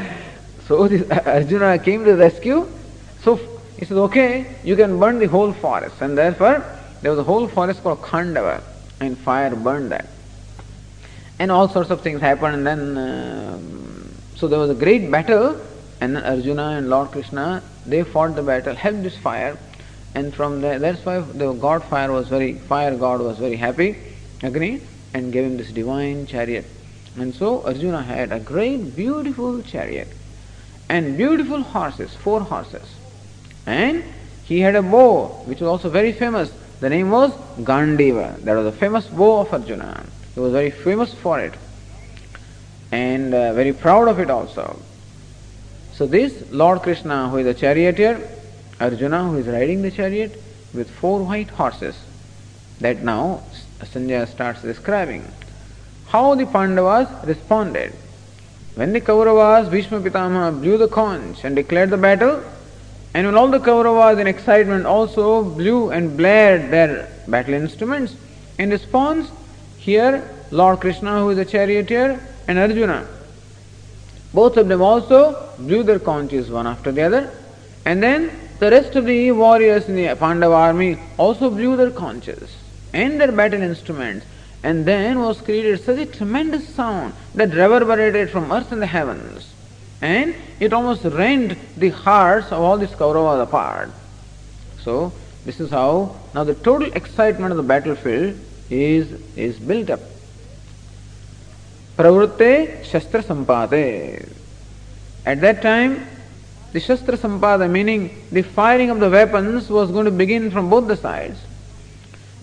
so this Arjuna came to the rescue. So he says, okay, you can burn the whole forest. And therefore, there was a whole forest called Khandava, and fire burned that. And all sorts of things happened, and then, uh, so there was a great battle, and then Arjuna and Lord Krishna, they fought the battle, helped this fire, and from there, that's why the god fire was very, fire god was very happy, Agni, and gave him this divine chariot. And so Arjuna had a great, beautiful chariot, and beautiful horses, four horses. And he had a bow, which was also very famous. The name was Gandiva. That was a famous bow of Arjuna. He was very famous for it and uh, very proud of it also. So, this Lord Krishna, who is a charioteer, Arjuna, who is riding the chariot with four white horses, that now Sanjaya starts describing how the Pandavas responded. When the Kauravas, Bhishma Pitama blew the conch and declared the battle, and when all the Kauravas in excitement also blew and blared their battle instruments, in response, here Lord Krishna, who is a charioteer, and Arjuna, both of them also blew their conches one after the other, and then the rest of the warriors in the Pandava army also blew their conches and their battle instruments, and then was created such a tremendous sound that reverberated from earth and the heavens and it almost rent the hearts of all these Kauravas apart. So, this is how now the total excitement of the battlefield is, is built up. Pravrutte Shastra Sampade. At that time, the Shastra Sampada, meaning the firing of the weapons, was going to begin from both the sides.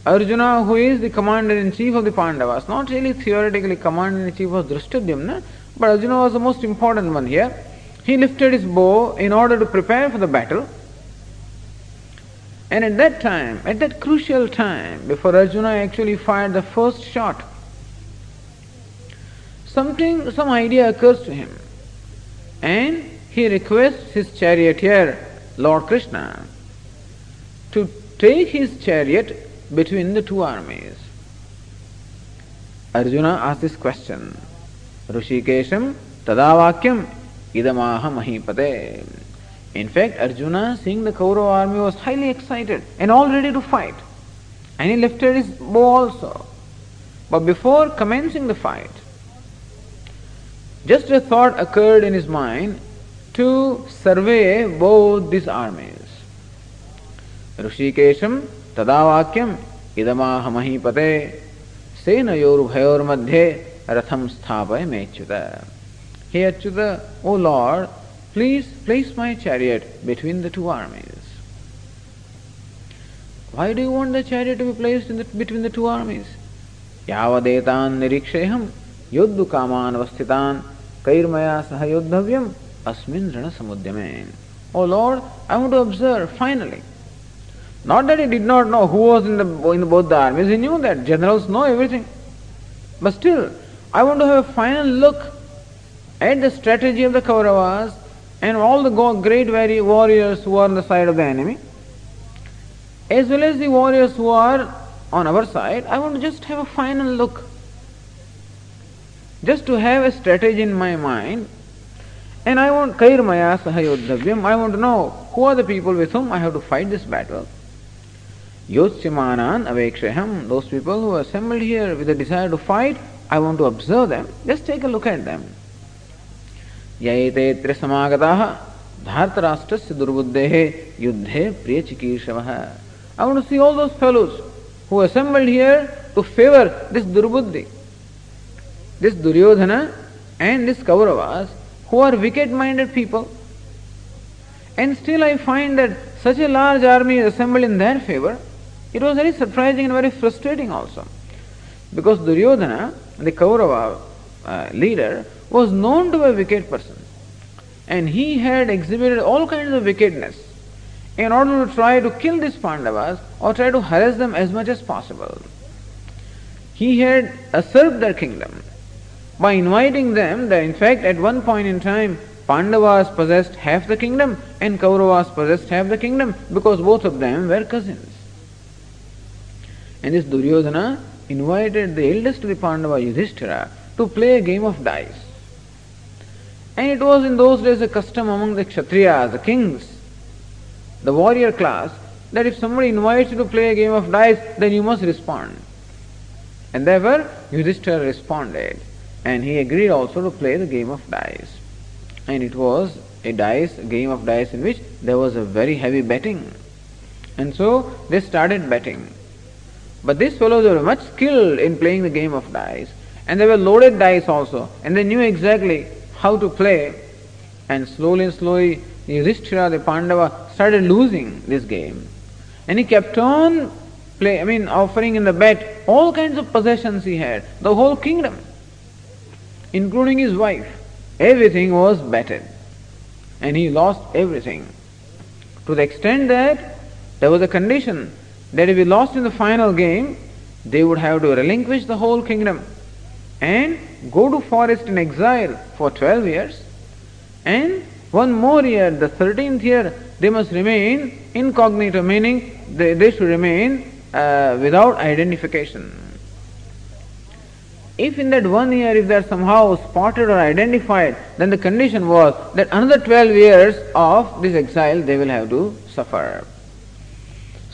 Arjuna, who is the commander in chief of the Pandavas, not really theoretically commander in chief was Drishtadyumna, but Arjuna was the most important one here. He lifted his bow in order to prepare for the battle. And at that time, at that crucial time, before Arjuna actually fired the first shot, something, some idea occurs to him. And he requests his charioteer, Lord Krishna, to take his chariot between the two armies. Arjuna asked this question Rushikesham Tadavakyam Idamaha Mahipate. In fact, Arjuna, seeing the Kaurava army, was highly excited and all ready to fight. And he lifted his bow also. But before commencing the fight, just a thought occurred in his mind to survey both these armies. Rushikesham ऋषिकेशम तदावाक्यम इदमाह महीपते सेनयोर्भयोर्मध्ये Ratham Sthapay Mechyuta. Hey Achyuta, O Lord, please place my chariot between the two armies. Why do you want the chariot to be placed in the, between the two armies? यावदेतान् निरीक्षेऽहं योद्धुकामान् अवस्थितान् कैर्मया सह योद्धव्यम् अस्मिन् रणसमुद्यमे Oh Lord, I want to observe finally. not that he did not know who was in, the, in both the armies, he knew that generals know everything. But still, I want to have a final look at the strategy of the Kauravas and all the great warriors who are on the side of the enemy, as well as the warriors who are on our side. I want to just have a final look, just to have a strategy in my mind. And I want Kairmaya Sahayodhavyam, I want to know who are the people with whom I have to fight this battle. Yotsimanan avekshaham, those people who assembled here with a desire to fight, I want to observe them. Just take a look at them. Yayate trisamagataha dhartarashtrasya durbuddehe yuddhe priyachikirshavaha. I want to see all those fellows who assembled here to favor this durbuddhi, this Duryodhana and this Kauravas who are wicked-minded people. And still I find that such a large army is assembled in their favor. It was very surprising and very frustrating also. Because Duryodhana the Kaurava uh, leader, was known to be a wicked person. And he had exhibited all kinds of wickedness in order to try to kill these Pandavas or try to harass them as much as possible. He had usurped their kingdom by inviting them that in fact at one point in time Pandavas possessed half the kingdom and Kauravas possessed half the kingdom because both of them were cousins. And this Duryodhana invited the eldest of the Pandava Yudhishthira to play a game of dice. And it was in those days a custom among the Kshatriyas, the kings, the warrior class, that if somebody invites you to play a game of dice, then you must respond. And therefore, Yudhishthira responded, and he agreed also to play the game of dice. And it was a dice, a game of dice in which there was a very heavy betting. And so they started betting. But these fellows were much skilled in playing the game of dice, and they were loaded dice also, and they knew exactly how to play. And slowly and slowly, Yudhishthira, the Pandava, started losing this game. And he kept on play, I mean, offering in the bet all kinds of possessions he had, the whole kingdom, including his wife. Everything was betted. And he lost everything. To the extent that there was a condition that if he lost in the final game, they would have to relinquish the whole kingdom and go to forest in exile for 12 years and one more year, the 13th year, they must remain incognito, meaning they, they should remain uh, without identification. If in that one year, if they are somehow spotted or identified, then the condition was that another 12 years of this exile they will have to suffer.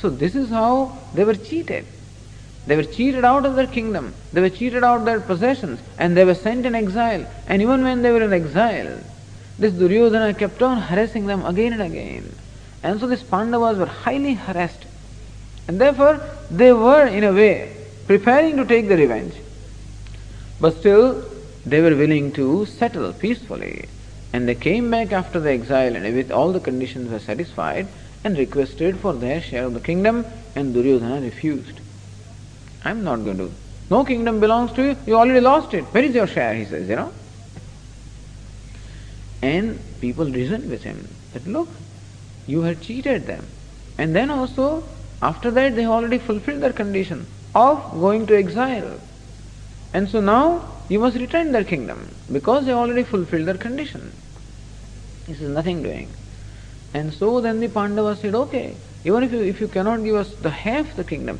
So this is how they were cheated. They were cheated out of their kingdom, they were cheated out of their possessions, and they were sent in exile. And even when they were in exile, this Duryodhana kept on harassing them again and again. And so these Pandavas were highly harassed. And therefore, they were, in a way, preparing to take the revenge. But still, they were willing to settle peacefully. And they came back after the exile and with all the conditions were satisfied and requested for their share of the kingdom and Duryodhana refused. I'm not going to. No kingdom belongs to you, you already lost it. Where is your share? He says, you know. And people reasoned with him that look, you had cheated them. And then also, after that, they already fulfilled their condition of going to exile. And so now you must return their kingdom because they already fulfilled their condition. This is nothing doing. And so then the Pandavas said, okay, even if you, if you cannot give us the half the kingdom,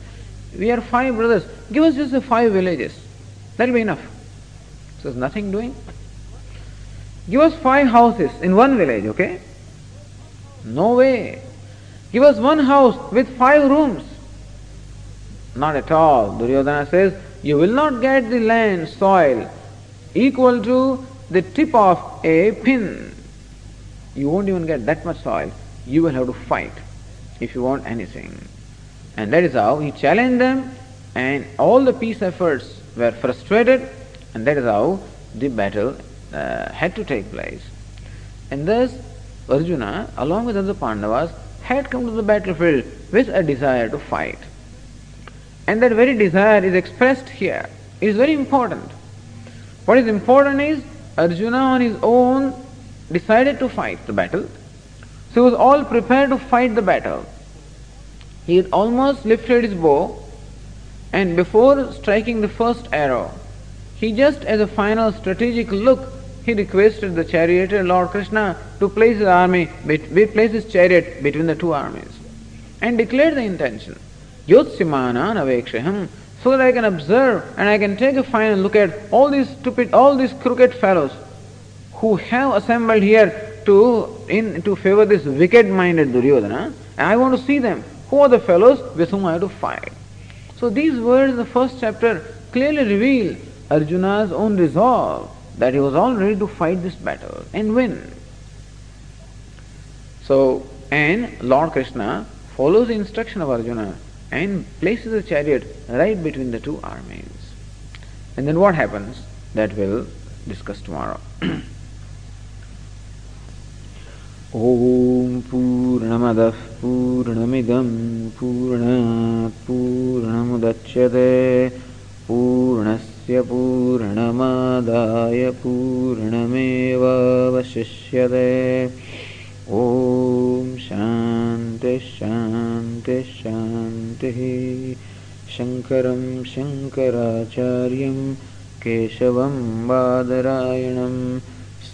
we are five brothers, give us just the five villages. That'll be enough. So there's nothing doing. Give us five houses in one village, okay? No way. Give us one house with five rooms. Not at all. Duryodhana says, you will not get the land, soil, equal to the tip of a pin. You won't even get that much soil. You will have to fight if you want anything. And that is how he challenged them, and all the peace efforts were frustrated, and that is how the battle uh, had to take place. And thus, Arjuna, along with other Pandavas, had come to the battlefield with a desire to fight. And that very desire is expressed here. It is very important. What is important is Arjuna on his own decided to fight the battle. So he was all prepared to fight the battle. He had almost lifted his bow, and before striking the first arrow, he just as a final strategic look, he requested the charioteer Lord Krishna to place his army, we place his chariot between the two armies, and declared the intention. Yotsimana Navekshaham, so that I can observe and I can take a final look at all these stupid, all these crooked fellows who have assembled here to in to favor this wicked-minded Duryodhana, and I want to see them. Who are the fellows with whom I have to fight? So these words in the first chapter clearly reveal Arjuna's own resolve that he was all ready to fight this battle and win. So, and Lord Krishna follows the instruction of Arjuna and places the chariot right between the two armies. And then what happens? That we'll discuss tomorrow. ॐ पूर्णमदः पूर्णमिदं पूर्णात् पूर्णमुदच्यते पूर्णस्य पूर्णमादाय पूर्णमेवावशिष्यते। ॐ शान्तिश्शान्तिश्शान्तिः शङ्करं शङ्कराचार्यं केशवं बादरायणं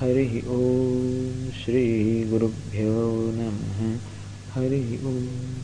हरिः ॐ श्रीगुरुभ्यो नमः। हरिः ॐ